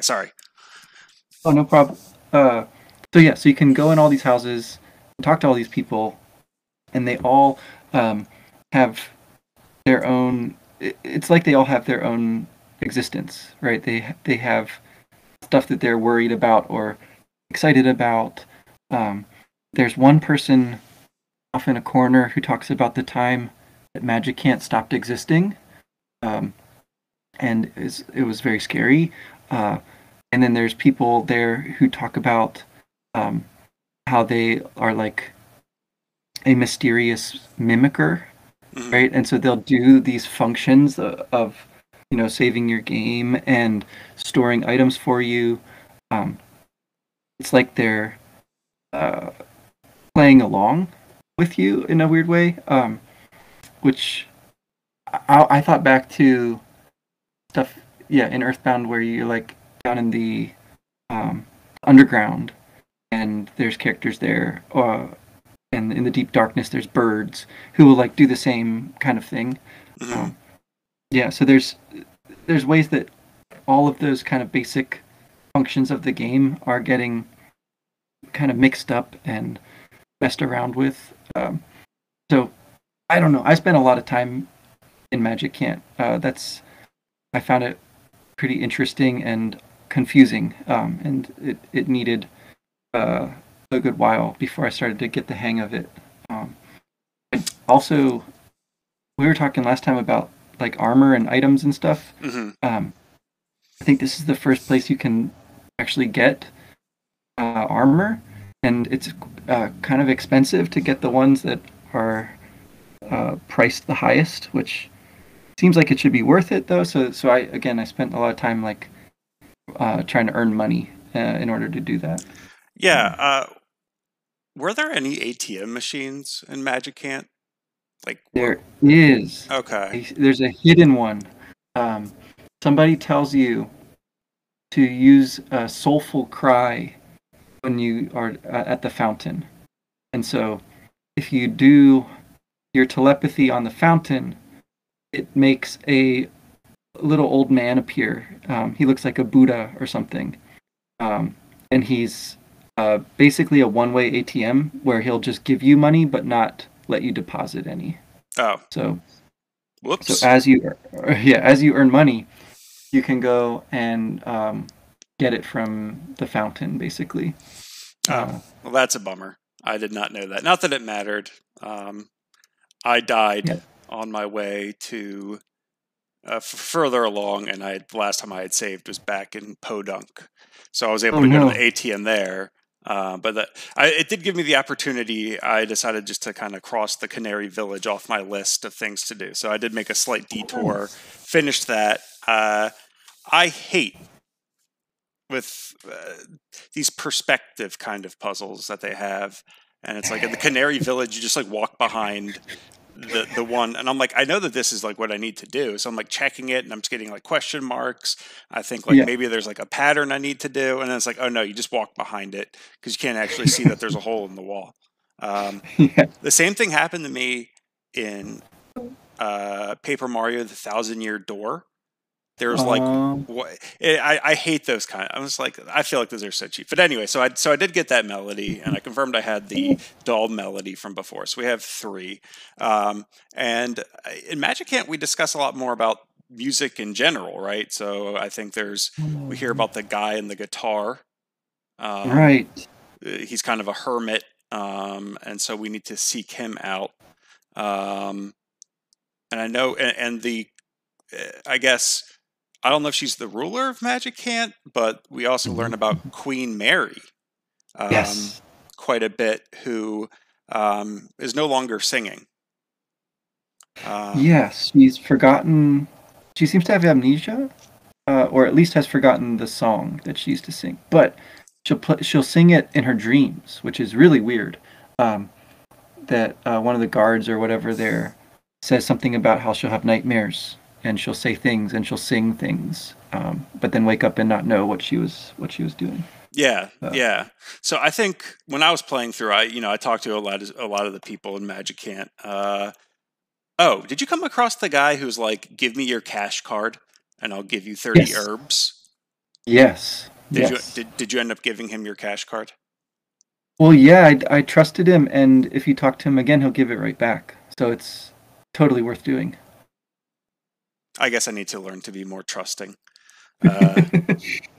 Sorry. Oh, no problem. Uh, so yeah, so you can go in all these houses, talk to all these people, and they all um, have their own. It's like they all have their own existence, right? They they have stuff that they're worried about or excited about. Um, there's one person off in a corner who talks about the time that Magicant stopped existing, um, and it was very scary. Uh, and then there's people there who talk about um, how they are like a mysterious mimicker, mm-hmm. right? And so they'll do these functions of, you know, saving your game and storing items for you. Um, it's like they're uh, playing along with you in a weird way, um, which I, I thought back to stuff, yeah, in Earthbound where you're like down in the um, underground and there's characters there uh, and in the deep darkness there's birds who will like do the same kind of thing mm-hmm. um, yeah so there's there's ways that all of those kind of basic functions of the game are getting kind of mixed up and messed around with um, so i don't know i spent a lot of time in Magicant uh, that's i found it pretty interesting and confusing um, and it, it needed uh, a good while before I started to get the hang of it. Um, also, we were talking last time about like armor and items and stuff. Mm-hmm. Um, I think this is the first place you can actually get uh, armor, and it's uh, kind of expensive to get the ones that are uh, priced the highest, which seems like it should be worth it though. So, so I again, I spent a lot of time like uh, trying to earn money uh, in order to do that. Yeah. Uh, were there any ATM machines in Magicant? Like there is. Okay. There's a hidden one. Um, somebody tells you to use a soulful cry when you are at the fountain, and so if you do your telepathy on the fountain, it makes a little old man appear. Um, he looks like a Buddha or something, um, and he's uh, basically a one-way ATM where he'll just give you money but not let you deposit any. Oh. So. Whoops. So as you yeah as you earn money, you can go and um, get it from the fountain basically. Oh, uh, well, that's a bummer. I did not know that. Not that it mattered. Um, I died yeah. On my way to uh, further along, and I the last time I had saved was back in Podunk, so I was able oh, to go no. to the ATM there. Uh, but that, I, it did give me the opportunity. I decided just to kind of cross the Canary Village off my list of things to do. So I did make a slight detour, finished that. Uh, I hate with uh, these perspective kind of puzzles that they have. And it's like in the Canary Village, you just like walk behind the the one and I'm like I know that this is like what I need to do so I'm like checking it and I'm just getting like question marks I think like yeah. maybe there's like a pattern I need to do and then it's like oh no you just walk behind it because you can't actually see that there's a hole in the wall um, yeah. the same thing happened to me in uh, Paper Mario the Thousand Year Door there's like what eh, I, I hate those kind. Of, I was like I feel like those are so cheap. But anyway, so I so I did get that melody, and I confirmed I had the doll melody from before. So we have three. Um, and in Magicant, we discuss a lot more about music in general, right? So I think there's we hear about the guy and the guitar. Um, right. Eh, he's kind of a hermit, um, and so we need to seek him out. Um, and I know, and, and the eh, I guess I don't know if she's the ruler of Magicant, but we also learn about mm-hmm. Queen Mary um, yes. quite a bit, who um, is no longer singing. Um, yes, she's forgotten. She seems to have amnesia, uh, or at least has forgotten the song that she used to sing. But she'll she'll sing it in her dreams, which is really weird. Um, that uh, one of the guards or whatever there says something about how she'll have nightmares and she'll say things and she'll sing things, um, but then wake up and not know what she was what she was doing. Yeah, yeah. So I think when I was playing through, I you know I talked to a lot of a lot of the people in Magicant. Uh, oh, did you come across the guy who's like, "Give me your cash card, and I'll give you thirty yes. herbs"? Yes. Did yes. you did, did you end up giving him your cash card? Well, yeah, I, I trusted him, and if you talk to him again, he'll give it right back. So it's totally worth doing. I guess I need to learn to be more trusting. Uh,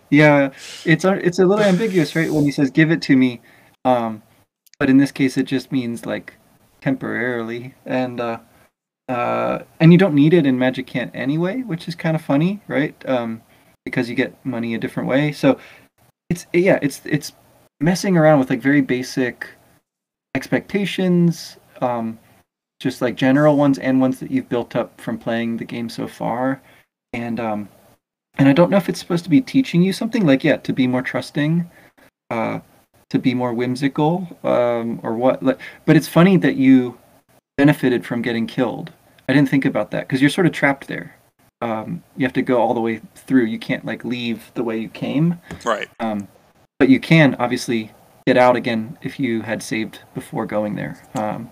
yeah, it's a, it's a little ambiguous, right? When he says "give it to me," um, but in this case, it just means like temporarily, and uh, uh, and you don't need it in Magicant anyway, which is kind of funny, right? Um, because you get money a different way. So it's yeah, it's it's messing around with like very basic expectations, um, just like general ones and ones that you've built up from playing the game so far, and um, and I don't know if it's supposed to be teaching you something like yeah to be more trusting, uh, to be more whimsical, um, or what. But it's funny that you benefited from getting killed. I didn't think about that because you're sort of trapped there. Um, you have to go all the way through. You can't like leave the way you came. right. Um, but you can obviously get out again if you had saved before going there. Um,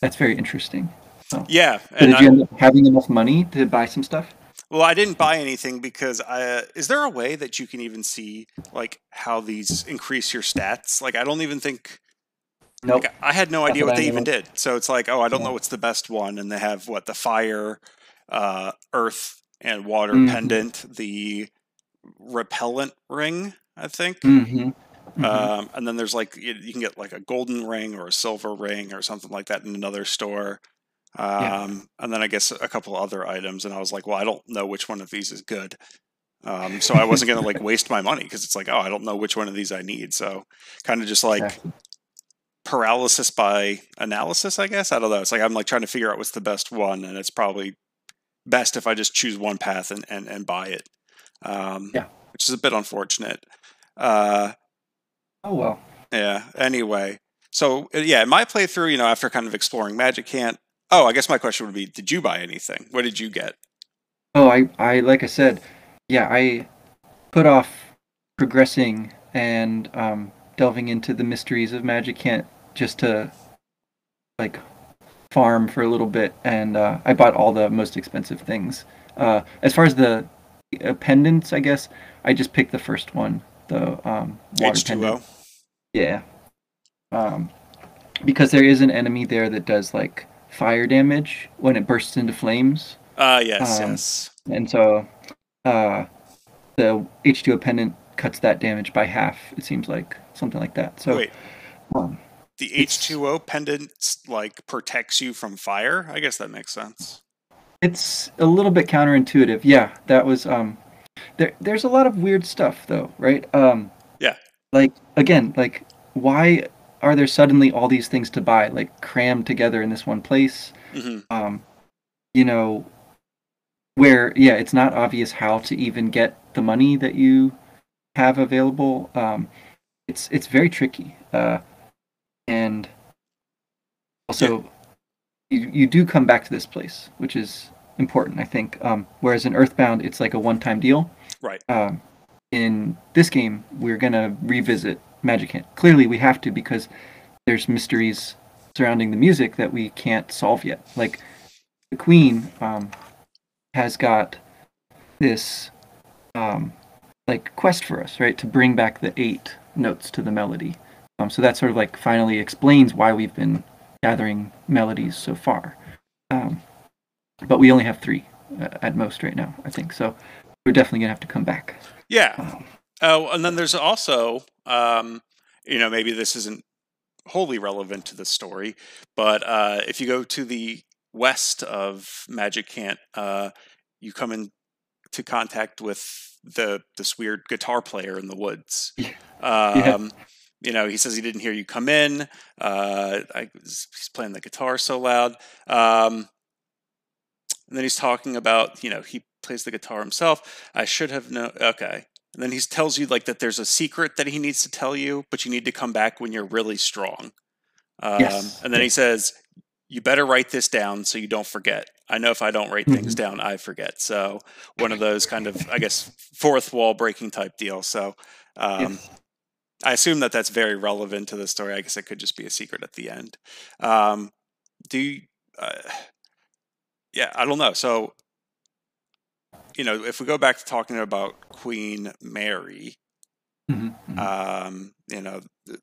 that's very interesting. So, Yeah, did you I, end up having enough money to buy some stuff? well, I didn't buy anything because I. Is there a way that you can even see like how these increase your stats? Like, I don't even think. Nope. Like, I had no idea that what they even did. So it's like, oh, I don't Yeah. know what's the best one, and they have what the fire, uh, earth, and water Mhm. pendant, the repellent ring, I think. Mm-hmm. Um, and then there's like you, you can get like a golden ring or a silver ring or something like that in another store. Um, Yeah. and then I guess a couple other items, and I was like, well, I don't know which one of these is good. Um, so I wasn't gonna like waste my money because it's like, oh, I don't know which one of these I need. So kind of just like Exactly. paralysis by analysis, I guess. I don't know. It's like I'm like trying to figure out what's the best one, and it's probably best if I just choose one path and and, and buy it. Um, Yeah. which is a bit unfortunate. Uh, Oh well. yeah. Anyway, so uh, yeah, in my playthrough, you know, after kind of exploring Magicant. Oh, I guess my question would be: Did you buy anything? What did you get? Oh, I, I like I said, yeah, I put off progressing and um, delving into the mysteries of Magicant just to like farm for a little bit, and uh, I bought all the most expensive things. Uh, as far as the uh, pendants, I guess I just picked the first one, the um, water H two pendant. Yeah. Um, because there is an enemy there that does like fire damage when it bursts into flames. Uh, yes, Um, yes. And so uh, the H2O pendant cuts that damage by half, it seems like. Something like that. So Wait, um, the H two O pendant like protects you from fire. I guess that makes sense. it's a little bit counterintuitive. Yeah, that was um there there's a lot of weird stuff though, right? Um Yeah. Like again, like why are there suddenly all these things to buy like crammed together in this one place? hmm um, you know, where yeah, it's not obvious how to even get the money that you have available. Um, it's it's very tricky, uh, and also you you do come back to this place, which is important, I think. Um, whereas in Earthbound, it's like a one-time deal. Right. Um, in this game, we're gonna revisit Magicant. Clearly, we have to because there's mysteries surrounding the music that we can't solve yet. Like the Queen um, has got this um, like quest for us, right, to bring back the eight notes to the melody. Um, so that sort of like finally explains why we've been gathering melodies so far. Um, but we only have three uh, at most right now, I think. So we're definitely gonna have to come back. Yeah. Oh, and then there's also, um, you know, maybe this isn't wholly relevant to the story, but uh, if you go to the west of Magicant, uh, you come into contact with the this weird guitar player in the woods. Yeah. Um, You know, he says he didn't hear you come in. Uh, I, he's playing the guitar so loud. Um, and then he's talking about, you know, he plays the guitar himself. I should have known. Okay. And then he tells you like that there's a secret that he needs to tell you, but you need to come back when you're really strong. Um, Yes. And then he says, "You better write this down so you don't forget." I know if I don't write things down, I forget. So one of those kind of, I guess, fourth wall breaking type deal. So um, Yes. I assume that that's very relevant to the story. I guess it could just be a secret at the end. Um, do you, uh, yeah, I don't know. So you know, if we go back to talking about Queen Mary, Mhm, mhm. um, you know, the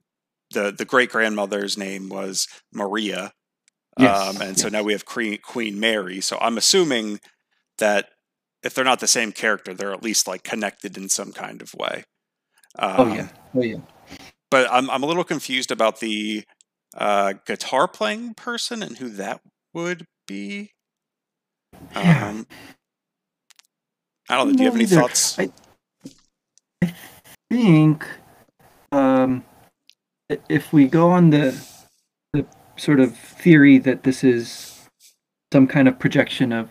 the, the great grandmother's name was Maria, Yes, um, and so now we have Queen Queen Mary. So I'm assuming that if they're not the same character, they're at least like connected in some kind of way. Um, oh yeah, oh yeah. but I'm I'm a little confused about the uh, guitar playing person and who that would be. Yeah. I don't know. Do you have any either. thoughts? I- think um, if we go on the the sort of theory that this is some kind of projection of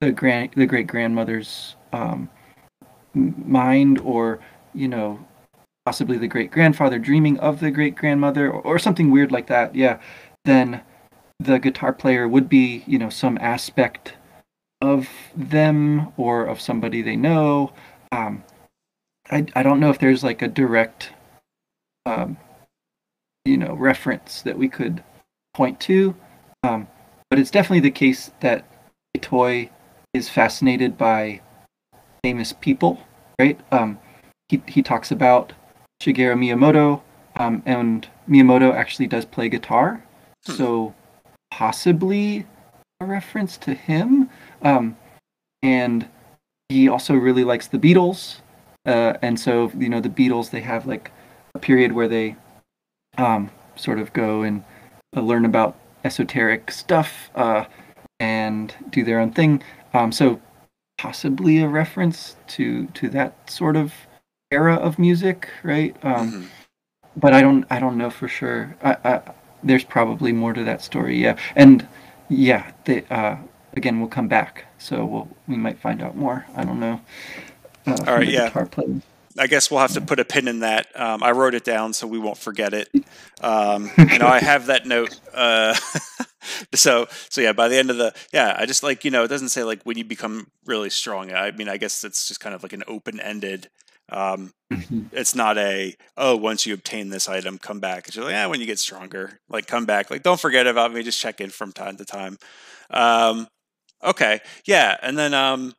the grand the great grandmother's um, mind, or you know, possibly the great grandfather dreaming of the great grandmother, or, or something weird like that, yeah, then the guitar player would be you know some aspect of them or of somebody they know. Um, I I don't know if there's like a direct, um, you know, reference that we could point to, um, but it's definitely the case that Itoi is fascinated by famous people, right? Um, he he talks about Shigeru Miyamoto, um, and Miyamoto actually does play guitar, Hmm. so possibly a reference to him. Um, and he also really likes the Beatles, uh, and so you know the Beatles they have like a period where they um, sort of go and uh, learn about esoteric stuff uh, and do their own thing. Um, so possibly a reference to to that sort of era of music, right? Um, Mhm. but I don't I don't know for sure. I, I, there's probably more to that story, yeah. And yeah, they, uh, again, we'll come back, so we'll we might find out more. I don't know. Uh, from right, yeah. I guess we'll have to put a pin in that. Um, I wrote it down so we won't forget it. Um, you know, I have that note. Uh, so, so yeah. By the end of the, yeah, I just like you know, it doesn't say like when you become really strong. I mean, I guess it's just kind of like an open ended. Um, Mhm. it's not a oh once you obtain this item come back it's just like yeah when you get stronger like come back like don't forget about me just check in from time to time um okay yeah and then um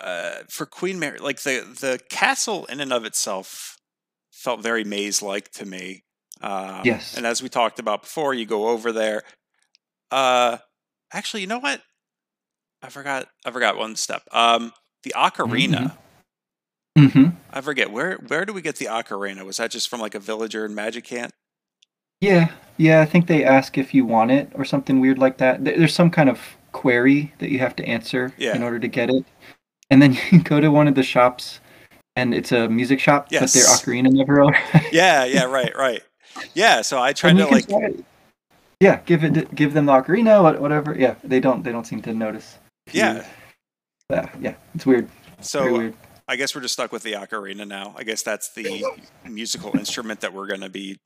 uh for queen mary like the the castle in and of itself felt very maze like to me um Yes. and as we talked about before you go over there uh actually you know what i forgot i forgot one step um the ocarina hmm I forget where where do we get the ocarina? Was that just from like a villager in Magicant? Yeah, yeah. I think they ask if you want it or something weird like that. There's some kind of query that you have to answer Yeah. in order to get it, and then you go to one of the shops, and it's a music shop, yes. but their ocarina never arrives. Yeah, yeah, right, right. Yeah, so I tried to like yeah, give it, give them the ocarina, what- whatever. Yeah, they don't, they don't seem to notice. yeah. yeah, yeah. It's weird. So weird. I guess we're just stuck with the ocarina now. I guess that's the musical instrument that we're gonna be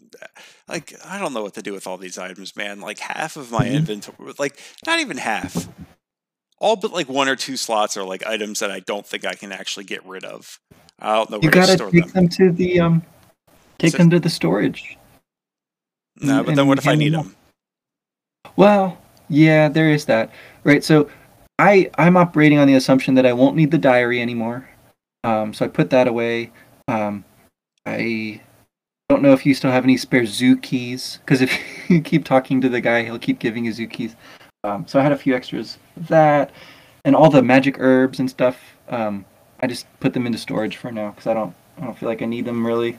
like I don't know what to do with all these items, man. Like half of my Mhm. inventory like not even half. All but like one or two slots are like items that I don't think I can actually get rid of. I don't know You where to gotta store take them. them to the um, take So- them to the storage. No, and- but then what if I need them them? Well, yeah, there is that. Right. So I I'm operating on the assumption that I won't need the diary anymore. Um, so I put that away. Um, I don't know if you still have any spare zoo keys because if you keep talking to the guy, he'll keep giving you zoo keys. Um, so I had a few extras of that, and all the magic herbs and stuff. Um, I just put them into storage for now because I don't I don't feel like I need them really.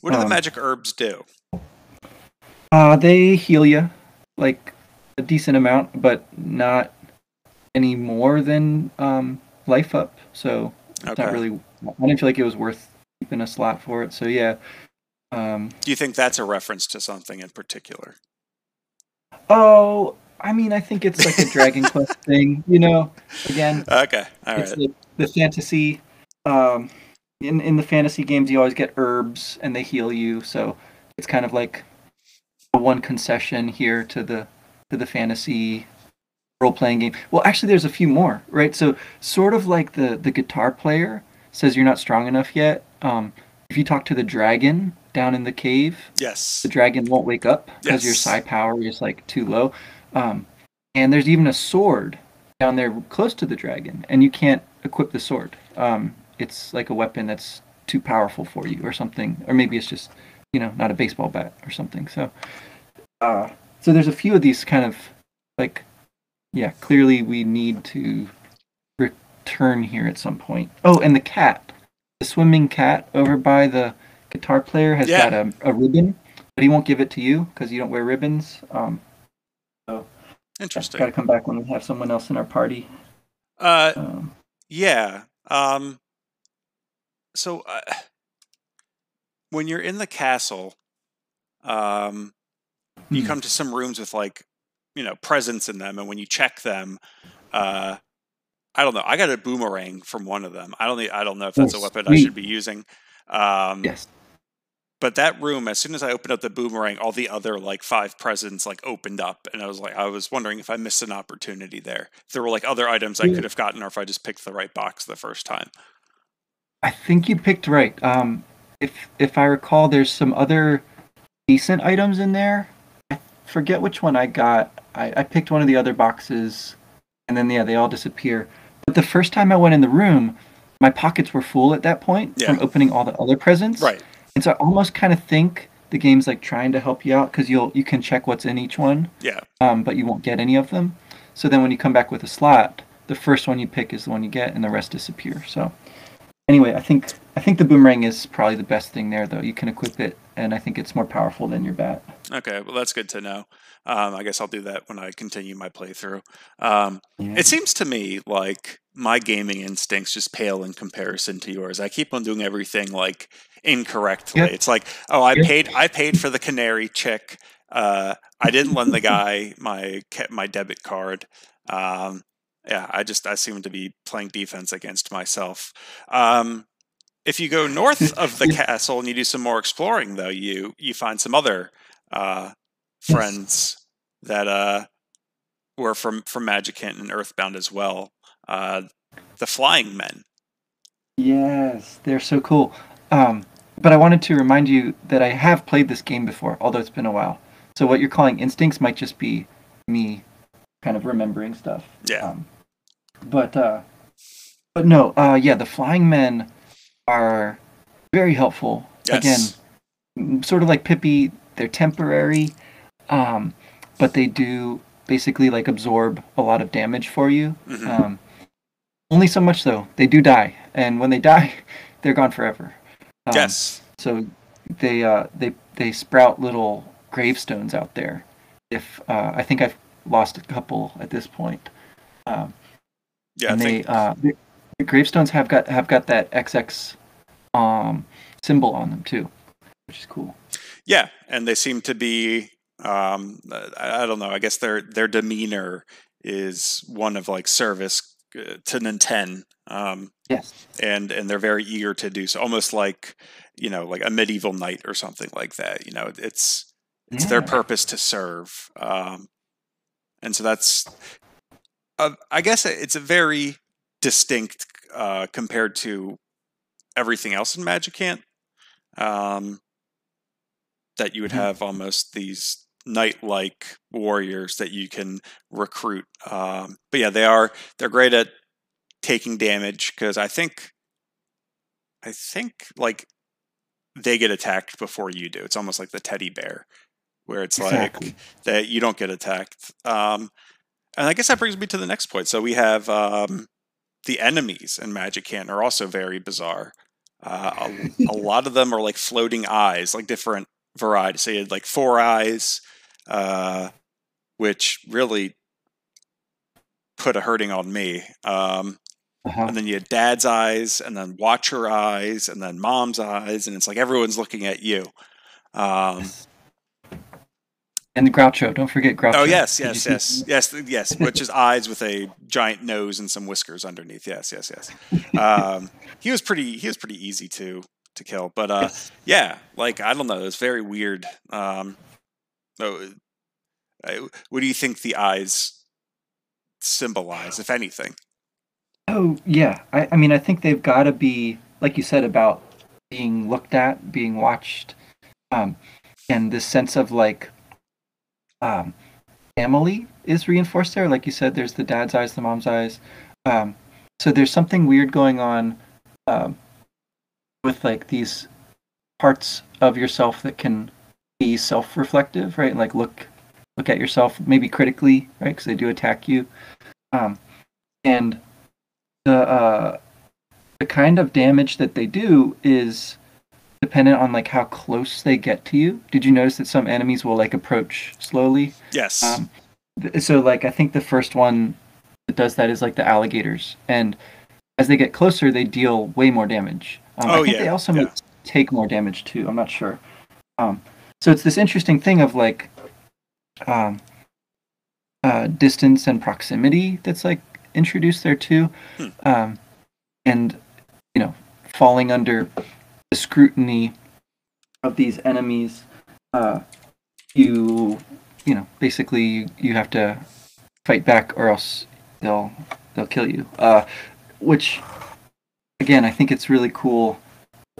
What do the um, magic herbs do? Uh, they heal you like a decent amount, but not any more than um, life up. So Okay. not really. I didn't feel like it was worth keeping a slot for it. So yeah. Um, Do you think that's a reference to something in particular? oh, I mean, I think it's like a Dragon Quest thing. You know, again, Okay, all it's right. the, the fantasy. Um, in in the fantasy games, you always get herbs and they heal you. So it's kind of like one concession here to the to the fantasy role playing game. Well, actually, there's a few more, right? So sort of like the the guitar player says you're not strong enough yet. Um, if you talk to the dragon down in the cave, Yes. the dragon won't wake up because your Yes. psi power is like too low. Um, and there's even a sword down there close to the dragon, and you can't equip the sword. Um, it's like a weapon that's too powerful for you or something, or maybe it's just you know not a baseball bat or something. So, uh, so there's a few of these kind of like, yeah, clearly we need to return here at some point. Oh, and the cat, the swimming cat over by the guitar player has Yeah. got a, a ribbon, but he won't give it to you because you don't wear ribbons. Um, so Interesting. got to come back when we have someone else in our party. Uh, Um, yeah. Um, so uh, when you're in the castle, um, you hmm. come to some rooms with like, you know, presents in them, and when you check them, uh, I don't know. I got a boomerang from one of them. I don't. I don't know if Oh, that's a weapon I should be using. Um, Yes. but that room, as soon as I opened up the boomerang, all the other like five presents like opened up, and I was like, I was wondering if I missed an opportunity there. If there were like other items I Yeah. could have gotten, or if I just picked the right box the first time. I think you picked right. Um, if if I recall, there's some other decent items in there. Forget which one I got. I, I picked one of the other boxes, and then yeah, they all disappear. But the first time I went in the room, my pockets were full at that point Yeah. from opening all the other presents. Right. And so I almost kind of think the game's like trying to help you out because you'll you can check what's in each one, Yeah. um, but you won't get any of them. So then when you come back with a slot, the first one you pick is the one you get, and the rest disappear. So anyway, I think I think the boomerang is probably the best thing there, though. You can equip it, and I think it's more powerful than your bat. Okay. Well, that's good to know. Um, I guess I'll do that when I continue my playthrough. Um, Yeah. It seems to me like my gaming instincts just pale in comparison to yours. I keep on doing everything like incorrectly. Yeah. It's like, oh, I Yeah. paid I paid for the canary chick. Uh, I didn't lend the guy my my debit card. Um, yeah, I just I seem to be playing defense against myself. Um, if you go north of the castle and you do some more exploring, though, you you find some other uh, Yes. friends that uh, were from from Magicant and Earthbound as well. Uh, the Flying Men. Yes, they're so cool. Um, but I wanted to remind you that I have played this game before, although it's been a while. So what you're calling instincts might just be me kind of remembering stuff. Yeah. Um, but uh, but no, uh, yeah, the flying men are very helpful. Yes. Again, sort of like Pippi, they're temporary, um, but they do basically like absorb a lot of damage for you. Mhm. Um, only so much though. They do die, and when they die, they're gone forever. Um, yes. So they uh, they they sprout little gravestones out there. If uh, I think I've lost a couple at this point. Um, Yeah. I and think. uh, the, the gravestones have got have got that XX um, symbol on them too, which is cool. Yeah, and they seem to be. Um, I, I don't know. I guess their their demeanor is one of like service uh, to Ninten. Um, Yes. and and they're very eager to do so, almost like you know, like a medieval knight or something like that. You know, it's it's their purpose to serve, um, and so that's. Uh, I guess it's a very distinct uh, compared to everything else in Magicant. Um, that you would Mhm. have almost these knight-like warriors that you can recruit. Um, but yeah, they are they're great at taking damage because I think I think like they get attacked before you do. It's almost like the teddy bear, where it's Exactly. like that you don't get attacked. Um, and I guess that brings me to the next point. So we have um, the enemies in Magicant are also very bizarre. Uh, a, a lot of them are like floating eyes, like different varieties. So you had like four eyes, uh, which really put a hurting on me. Um, Uh-huh. and then you had dad's eyes, and then watcher eyes, and then mom's eyes, and it's like everyone's looking at you. Um, And the Groucho. Don't forget Groucho. oh yes, yes, yes, yes, yes. Which is eyes with a giant nose and some whiskers underneath. Yes, yes, yes. Um, he was pretty. He was pretty easy to to kill, but uh, Yes. yeah, like I don't know, it's very weird. Um, oh, I- what do you think the eyes symbolize, if anything? Oh yeah, I, I mean I think they've got to be like you said about being looked at, being watched, um, and this sense of like um, family is reinforced there. Like you said, there's the dad's eyes, the mom's eyes. Um, so there's something weird going on um, with like these parts of yourself that can be self-reflective, right? And like look look at yourself maybe critically, right? Because they do attack you. Um, and the uh, the kind of damage that they do is dependent on like how close they get to you. Did you notice that some enemies will like approach slowly? Yes. Um, th- so like I think the first one that does that is like the alligators, and as they get closer, they deal way more damage. Um, I Oh, think yeah, they also yeah. take more damage too. I'm not sure. Um, so it's this interesting thing of like um, uh, distance and proximity that's like introduced there too, Hmm. um, and you know falling under the scrutiny of these enemies. Uh, you you know basically you, you have to fight back or else they'll they'll kill you. Uh, which again I think it's really cool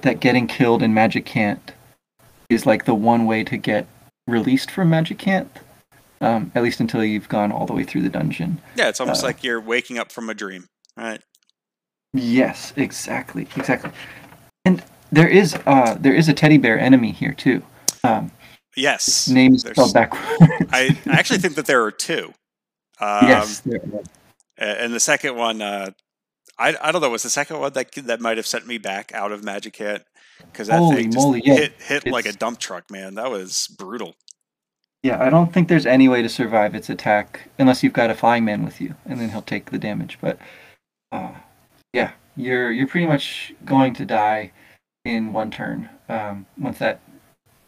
that getting killed in Magicant is like the one way to get released from Magicant. Um, at least until you've gone all the way through the dungeon. yeah, it's almost uh, like you're waking up from a dream, right? Yes, exactly, exactly. And there is uh there is a teddy bear enemy here too. Um, Yes. name is spelled backwards. I I actually think that there are two. Um, yes, there are. a- And the second one, uh, I I don't know, was the second one that that might have sent me back out of Magicant because that Holy thing just moly, yeah, hit hit like a dump truck, man. That was brutal. Yeah, I don't think there's any way to survive its attack unless you've got a flying man with you, and then he'll take the damage. But uh, yeah, you're you're pretty much going to die in one turn um, once that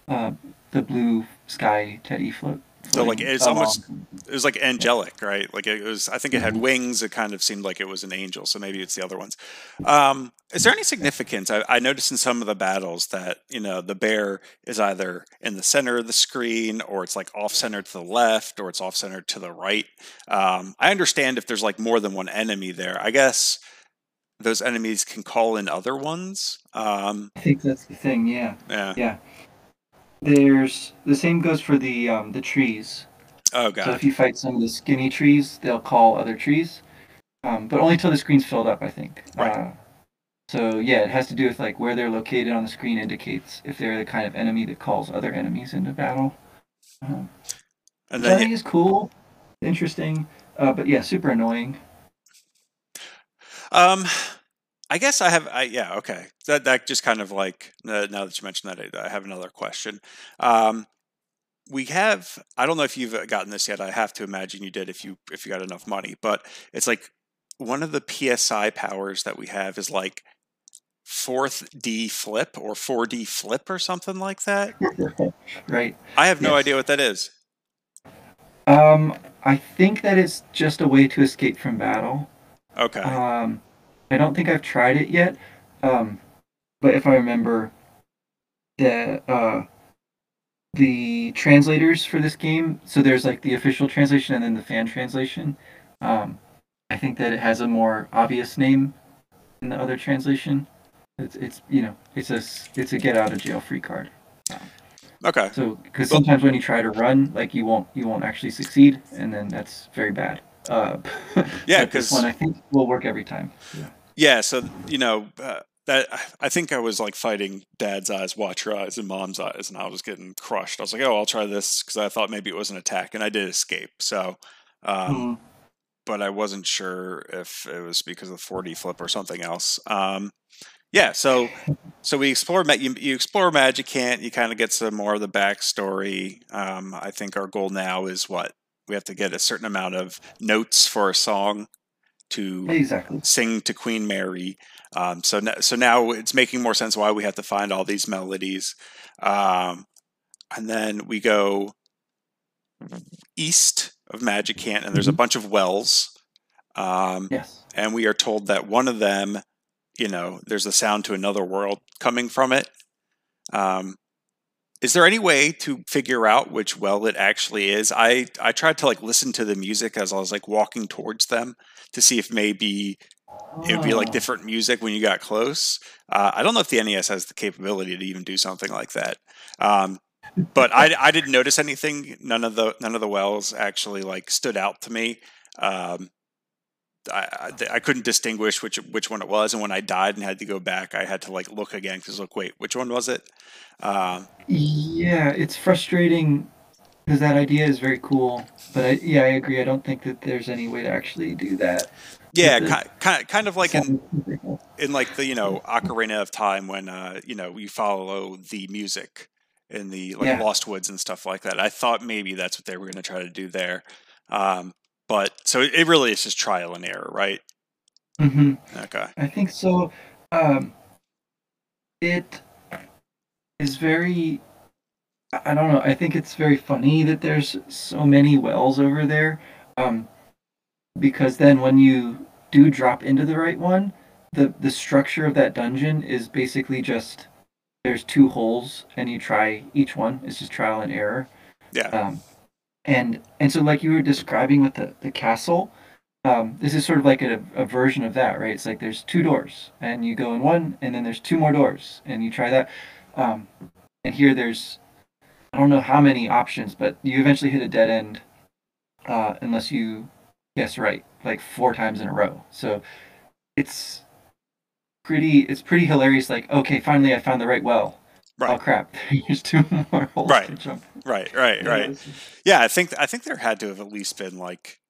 uh, the blue sky teddy float. So, like, it's almost- It was like angelic, right? Like it was. I think it had Mhm. wings. It kind of seemed like it was an angel. So maybe it's the other ones. Um, is there any significance? I, I noticed in some of the battles that you know the bear is either in the center of the screen, or it's like off center to the left, or it's off center to the right. Um, I understand if there's like more than one enemy there. I guess those enemies can call in other ones. Um, I think that's the thing. Yeah, yeah. yeah. There's the same goes for the um, the trees. Oh god. So if you fight some of the skinny trees, they'll call other trees, um, but only till the screen's filled up. I think. Right. Uh, so yeah, it has to do with like where they're located on the screen indicates if they're the kind of enemy that calls other enemies into battle. Um, And which I then think is cool, interesting, uh, but yeah, super annoying. Um, I guess I have. I yeah. Okay. That that just kind of like uh, now that you mentioned that, I, I have another question. Um, we have. I don't know if you've gotten this yet. I have to imagine you did if you if you got enough money. But it's like one of the PSI powers that we have is like fourth D flip or four D flip or something like that. right. I have no Yes. idea what that is. Um, I think that it's just a way to escape from battle. Okay. Um, I don't think I've tried it yet. Um, but if I remember, the uh, the translators for this game. So there's like the official translation and then the fan translation. Um, I think that it has a more obvious name in the other translation. It's it's you know it's a it's a get out of jail free card. okay. So because sometimes when you try to run, like you won't you won't actually succeed, and then that's very bad. Uh, Yeah, because one I think will work every time. Yeah, so you know uh, that I think I was like fighting Dad's eyes, watch your eyes, and Mom's eyes, and I was getting crushed. I was like, "Oh, I'll try this" because I thought maybe it was an attack, and I did escape. So, um, Mm. but I wasn't sure if it was because of the 4D flip or something else. Um, yeah, so so we explore you, you explore Magicant. You kind of get some more of the backstory. Um, I think our goal now is what we have to get a certain amount of notes for a song to Exactly. sing to Queen Mary. Um, so n- so now it's making more sense why we have to find all these melodies. Um, and then we go east of Magicant, and there's a Mhm. bunch of wells. Um, Yes. and we are told that one of them, you know, there's a sound to another world coming from it. Um, is there any way to figure out which well it actually is? I I tried to like listen to the music as I was like walking towards them to see if maybe it would be like Ah. different music when you got close. Uh, I don't know if the NES has the capability to even do something like that. Um, but I, I didn't notice anything. None of the none of the wells actually like stood out to me. Um, I, I couldn't distinguish which which one it was, and when I died and had to go back, I had to like look again because look, wait, which one was it? Um, yeah, it's frustrating because that idea is very cool, but I, yeah, I agree. I don't think that there's any way to actually do that. Yeah, kind, kind, kind of like in in like the you know Ocarina of Time when uh, you know you follow the music in the like yeah. Lost Woods and stuff like that. I thought maybe that's what they were going to try to do there. Um, but so it really is just trial and error, right? Mm-hmm. Okay. I think so. Um, it is very. I don't know. I think it's very funny that there's so many wells over there, um, because then when you do drop into the right one, the the structure of that dungeon is basically just there's two holes and you try each one. It's just trial and error. Yeah. Um, and and so like you were describing with the the castle, um, this is sort of like a, a version of that, right? It's like there's two doors and you go in one, and then there's two more doors, and you try that. Um, and here there's I don't know how many options, but you eventually hit a dead end uh, unless you guess right, like four times in a row. So it's pretty it's pretty hilarious. Like, okay, finally I found the right well. Oh, right. Oh crap! There's two more holes right. to jump. Right, right, yeah, right. Yeah, I think I think there had to have at least been like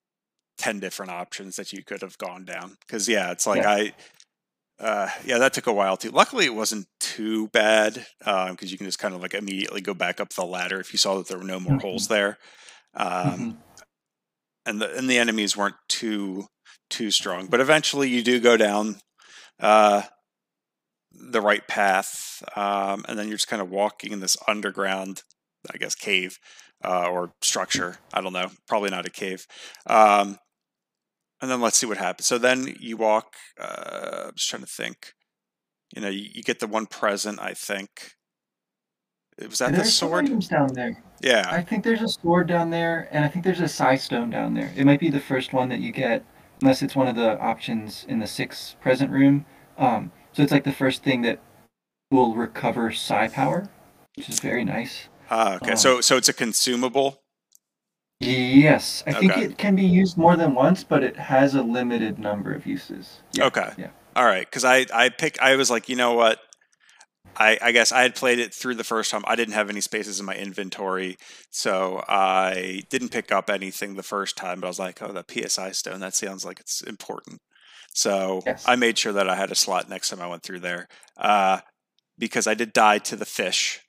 ten different options that you could have gone down. Because yeah, it's like yeah. I. Uh, yeah, that took a while too. Luckily, it wasn't too bad because um, you can just kind of like immediately go back up the ladder if you saw that there were no more mm-hmm. holes there, um, mm-hmm. and the and the enemies weren't too too strong. But eventually, you do go down uh, the right path, um, and then you're just kind of walking in this underground, I guess, cave uh, or structure. I don't know. Probably not a cave. Um, and then let's see what happens. So then you walk. Uh, I'm just trying to think. You know, you, you get the one present. I think. Was that the sword? down there. Yeah. I think there's a sword down there, and I think there's a psi stone down there. It might be the first one that you get, unless it's one of the options in the six present room. Um, so it's like the first thing that will recover psi power, which is very nice. Ah, okay. Um, so so it's a consumable. Yes, I think it can be used more than once, but it has a limited number of uses. Yeah, okay. Yeah. All right, because I I pick I was like, you know what, I, I, guess I had played it through the first time. I didn't have any spaces in my inventory, so I didn't pick up anything the first time. But I was like, "Oh, that PSI stone. That sounds like it's important." So yes. I made sure that I had a slot next time I went through there uh, because I did die to the fish.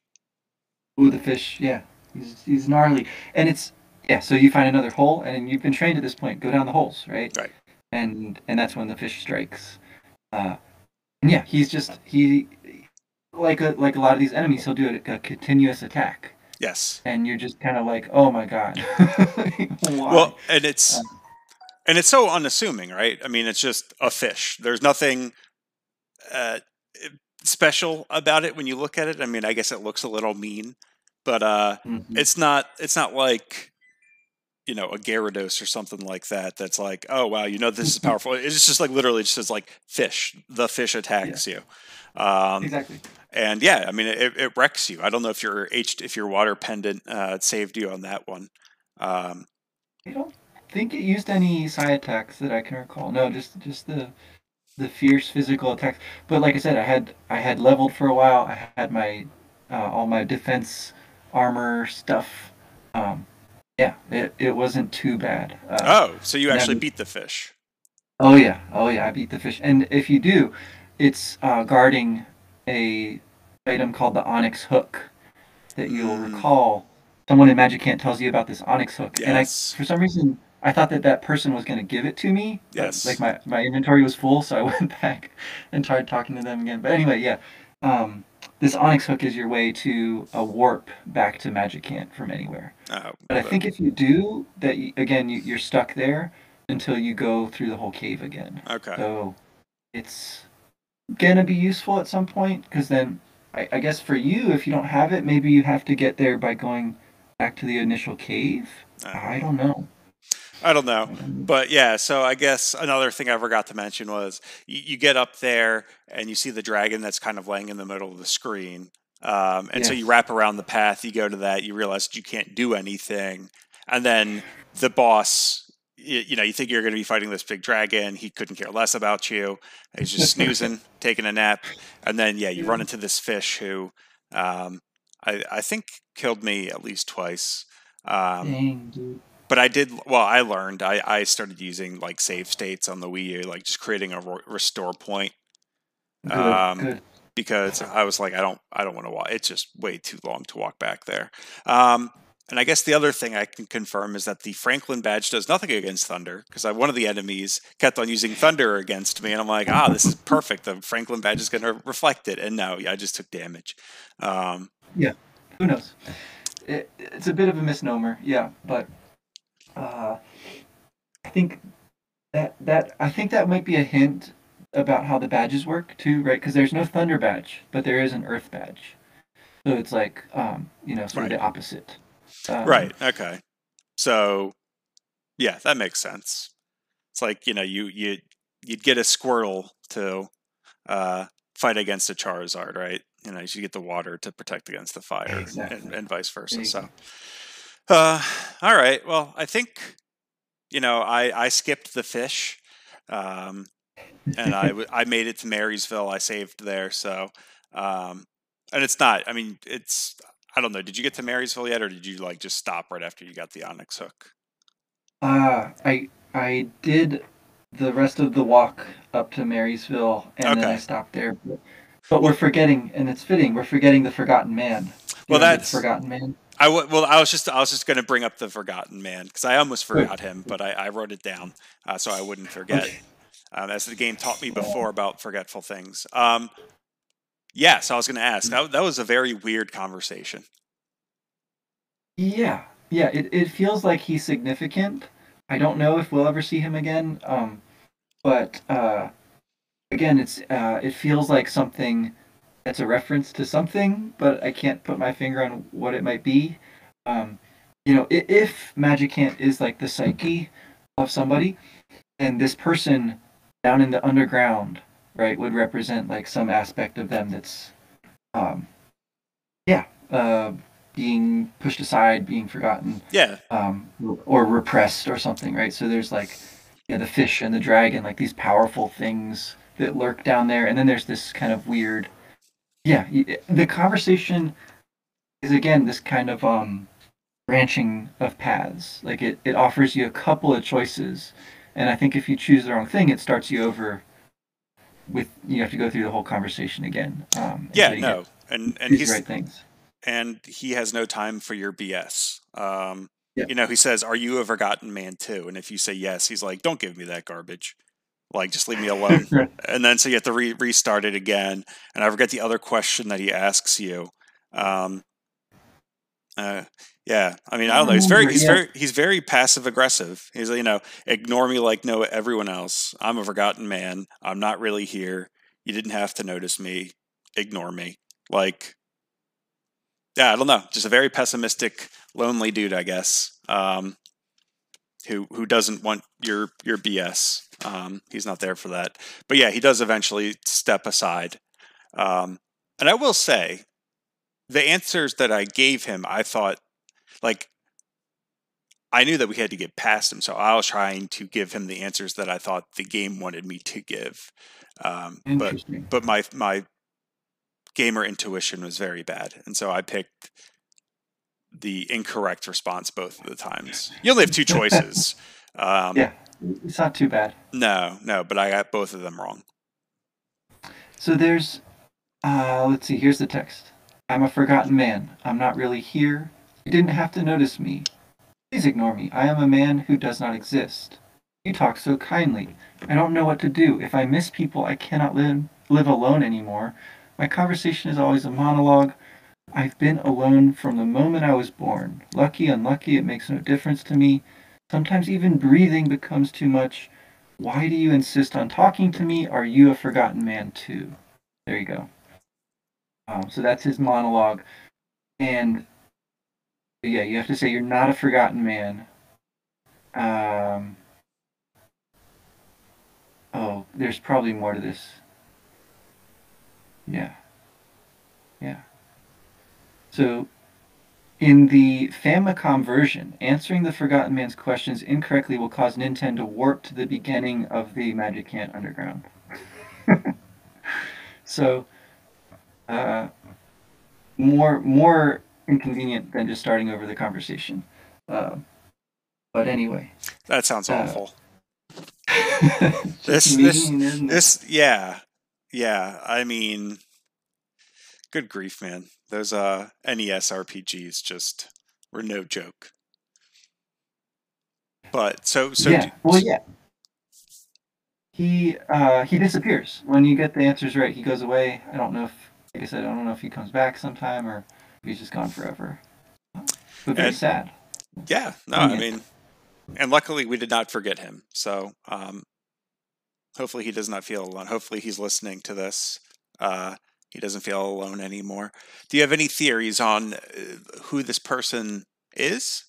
Ooh, the fish, yeah. He's, he's gnarly. And it's, yeah, so you find another hole and you've been trained at this point. Go down the holes, right? Right. And and that's when the fish strikes. Uh, and yeah, he's just, he, like a, like a lot of these enemies, he'll do a, a continuous attack. Yes. And you're just kind of like, oh my god. well, and it's. Uh, and it's so unassuming, right? I mean, it's just a fish. There's nothing uh, special about it when you look at it. I mean, I guess it looks a little mean, but uh, mm-hmm. it's not. It's not like you know a Gyarados or something like that. That's like, oh wow, you know this is powerful. It's just like literally just says like fish. The fish attacks yeah. you. Um, exactly. And yeah, I mean, it, it, wrecks you. I don't know if your H if your water pendant uh, saved you on that one. Um, you think it used any psi attacks that I can recall. No, just just the the fierce physical attacks. But like I said, I had I had leveled for a while. I had my uh, all my defense armor stuff. Um, yeah, it, it wasn't too bad. Uh, oh, so you actually beat the fish? Oh yeah, oh yeah, I beat the fish. And if you do, it's uh, guarding a item called the onyx hook that you'll mm. recall. Someone in Magicant tells you about this onyx hook, yes. and I, for some reason, I thought that that person was going to give it to me. Yes. Like my, my inventory was full, so I went back and tried talking to them again. But anyway, yeah. Um, this onyx hook is your way to a warp back to Magicant from anywhere. Oh, but I think if you do that, again, you, you're stuck there until you go through the whole cave again. Okay. So it's gonna be useful at some point because then I, I guess for you, if you don't have it, maybe you have to get there by going back to the initial cave. Uh, I don't know. I don't know, but yeah. So I guess another thing I forgot to mention was you, you, get up there and you see the dragon that's kind of laying in the middle of the screen, um, and so you wrap around the path. You go to that. You realize you can't do anything, and then the boss you, you know, you think you're going to be fighting this big dragon. He couldn't care less about you. He's just snoozing, taking a nap, and then yeah, you run into this fish who, um, I I think killed me at least twice. Um, Dang, dude. But I did well. I learned. I I started using like save states on the Wii U, like just creating a ro- restore point Um, because I was like, I don't, I don't want to walk. It's just way too long to walk back there. Um, and I guess the other thing I can confirm is that the Franklin badge does nothing against Thunder because one of the enemies kept on using Thunder against me, and I'm like, ah, this is perfect. The Franklin badge is going to reflect it, and no, I just took damage. Um, Who knows? It, it's a bit of a misnomer, yeah, but uh, I think that that I think that might be a hint about how the badges work too, right? Because there's no thunder badge, but there is an earth badge, so it's like um, you know, sort of the opposite. Um, right. Okay. So, yeah, that makes sense. It's like you know, you you you'd get a Squirtle to uh, fight against a Charizard, right? You know, you get the water to protect against the fire, Exactly. and, and vice versa. So. Uh, all right. Well, I think you know, I I skipped the fish, um, and I I made it to Merrysville. I saved there, so um, and it's not. I mean, it's. I don't know. Did you get to Merrysville yet, or did you like just stop right after you got the Onyx hook? Uh, I I did the rest of the walk up to Merrysville, and then I stopped there. But, but we're forgetting, and it's fitting. We're forgetting the Forgotten Man. Well, wanna get the that's- Forgotten Man. I w- well, I was just I was just going to bring up the Forgotten Man because I almost forgot him, but I, I wrote it down uh, so I wouldn't forget. Okay. Um, as the game taught me before about forgetful things. Um, yeah, so I was going to ask. That, that was a very weird conversation. Yeah, yeah. It it feels like he's significant. I don't know if we'll ever see him again. Um, but uh, again, it's uh, it feels like something that's a reference to something, but I can't put my finger on what it might be. Um, you know, i- if Magicant is like the psyche of somebody, and this person down in the underground, right, would represent like some aspect of them that's, um, yeah, uh, being pushed aside, being forgotten, Yeah, um, or repressed or something, right? So there's like, yeah, the fish and the dragon, like these powerful things that lurk down there, and then there's this kind of weird, yeah. The conversation is again this kind of um, branching of paths. Like it, it offers you a couple of choices, and I think if you choose the wrong thing, it starts you over. With you have to go through the whole conversation again. Um, yeah, no, get and and he's right things. and he has no time for your BS. Um, Yeah. You know, he says, "Are you a forgotten man too?" And if you say yes, he's like, "Don't give me that garbage. Like, just leave me alone." and then so you have to re- restart it again. And I forget the other question that he asks you. Um, uh, yeah, I mean, I don't know. He's very, he's yeah. very, he's very passive aggressive. He's you know, ignore me like no everyone else. I'm a forgotten man. I'm not really here. You didn't have to notice me. Ignore me. Like, yeah, I don't know. Just a very pessimistic, lonely dude, I guess. Um, who who doesn't want your your BS. Um, he's not there for that. But yeah, he does eventually step aside. Um, and I will say, the answers that I gave him, I thought, like, I knew that we had to get past him, so I was trying to give him the answers that I thought the game wanted me to give. Um, but but my my gamer intuition was very bad, and so I picked the incorrect response both of the times. You only have two choices. Um, Yeah. It's not too bad. No, no, but I got both of them wrong. So there's, uh, let's see, here's the text. I'm a forgotten man. I'm not really here. You didn't have to notice me. Please ignore me. I am a man who does not exist. You talk so kindly. I don't know what to do. If I miss people, I cannot live, live alone anymore. My conversation is always a monologue. I've been alone from the moment I was born. Lucky, unlucky, it makes no difference to me. Sometimes even breathing becomes too much. Why do you insist on talking to me? Are you a forgotten man too? There you go. Um, so that's his monologue. And yeah, you have to say you're not a forgotten man. Um, oh, there's probably more to this. Yeah. So in the Famicom version, answering the Forgotten Man's questions incorrectly will cause Ninten to warp to the beginning of the Magicant Underground. so, uh, more more inconvenient than just starting over the conversation. Uh, but anyway, that sounds Uh, awful. This- this- mean, isn't it? This, yeah, yeah. I mean, good grief, man. Those uh NES RPGs just were no joke. But so so yeah. do- Well, yeah. He uh, he disappears when you get the answers right. He goes away. I don't know if, like I said, I don't know if he comes back sometime or if he's just gone forever. But very And- sad. Yeah, no, I mean, and luckily we did not forget him. So, um, hopefully he does not feel alone. Hopefully he's listening to this. Uh, he doesn't feel alone anymore. Do you have any theories on uh, who this person is,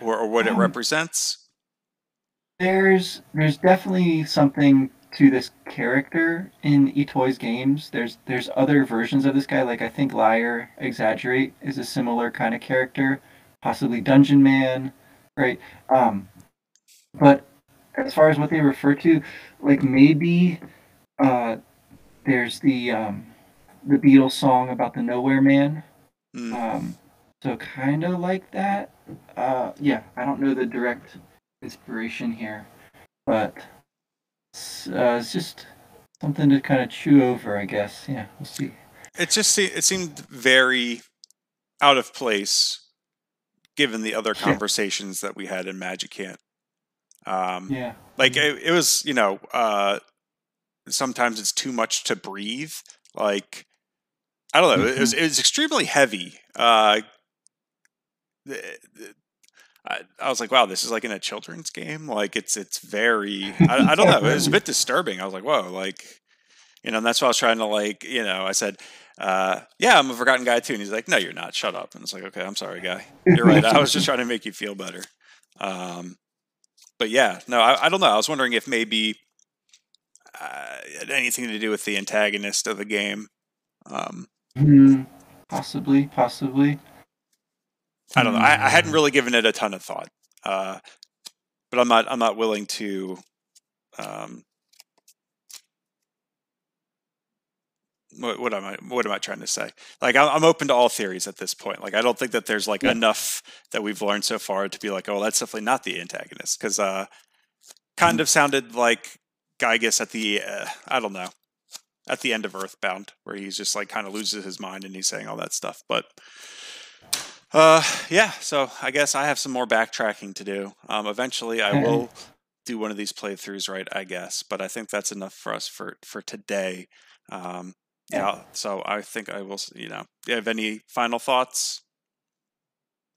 or, or what it Um, represents? There's there's definitely something to this character in Itoi's games. There's there's other versions of this guy. Like I think Liar X. Agerate is a similar kind of character, possibly Dungeon Man, right? Um, but as far as what they refer to, like maybe uh, there's the um, the Beatles song about the Nowhere Man. Hmm. Um, so kind of like that. Uh, yeah, I don't know the direct inspiration here, but it's, uh, it's just something to kind of chew over, I guess. Yeah, we'll see. it just it seemed very out of place given the other conversations that we had in Magicant. Um, Yeah. like it, it was you know uh sometimes it's too much to breathe like i don't know it was it was extremely heavy uh I, I was like wow this is like in a children's game like it's it's very I, I don't know it was a bit disturbing i was like whoa like you know and that's why i was trying to like you know i said uh yeah i'm a forgotten guy too and he's like no you're not shut up and it's like okay i'm sorry guy you're right i was just trying to make you feel better um but yeah, no, I, I don't know. I was wondering if maybe uh, anything to do with the antagonist of the game. Um, Hmm, possibly, possibly. I don't know. I, I Hmm. hadn't really given it a ton of thought, uh, but I'm not. I'm not willing to. Um, what, what am I? What am I trying to say? Like, I'm, open to all theories at this point. Like, I don't think that there's like Yeah. enough that we've learned so far to be like, oh, that's definitely not the antagonist, because uh, kind of sounded like Giygas at the. Uh, I don't know. At the end of Earthbound, where he's just like kind of loses his mind and he's saying all that stuff, but uh, yeah. So I guess I have some more backtracking to do. Um, eventually, I will do one of these playthroughs, right? I guess, but I think that's enough for us for for today. Um, yeah. So I think I will. You know, do you have any final thoughts?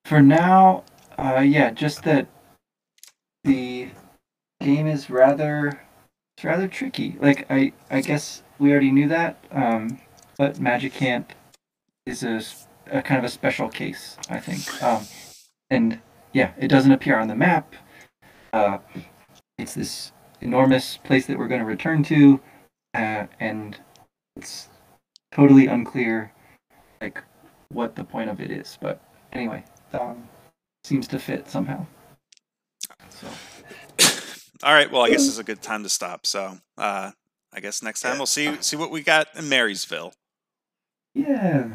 For now, uh, yeah, just that the game is rather it's rather tricky. Like I I guess we already knew that, um, but Magicant is a, kind of a special case, I think. Um, and yeah, it doesn't appear on the map. Uh, it's this enormous place that we're going to return to, uh, and it's totally unclear, like what the point of it is. But anyway, um, seems to fit somehow. So All right. Well, I guess it's a good time to stop. So uh, I guess next time we'll see see what we got in Merrysville. yeah,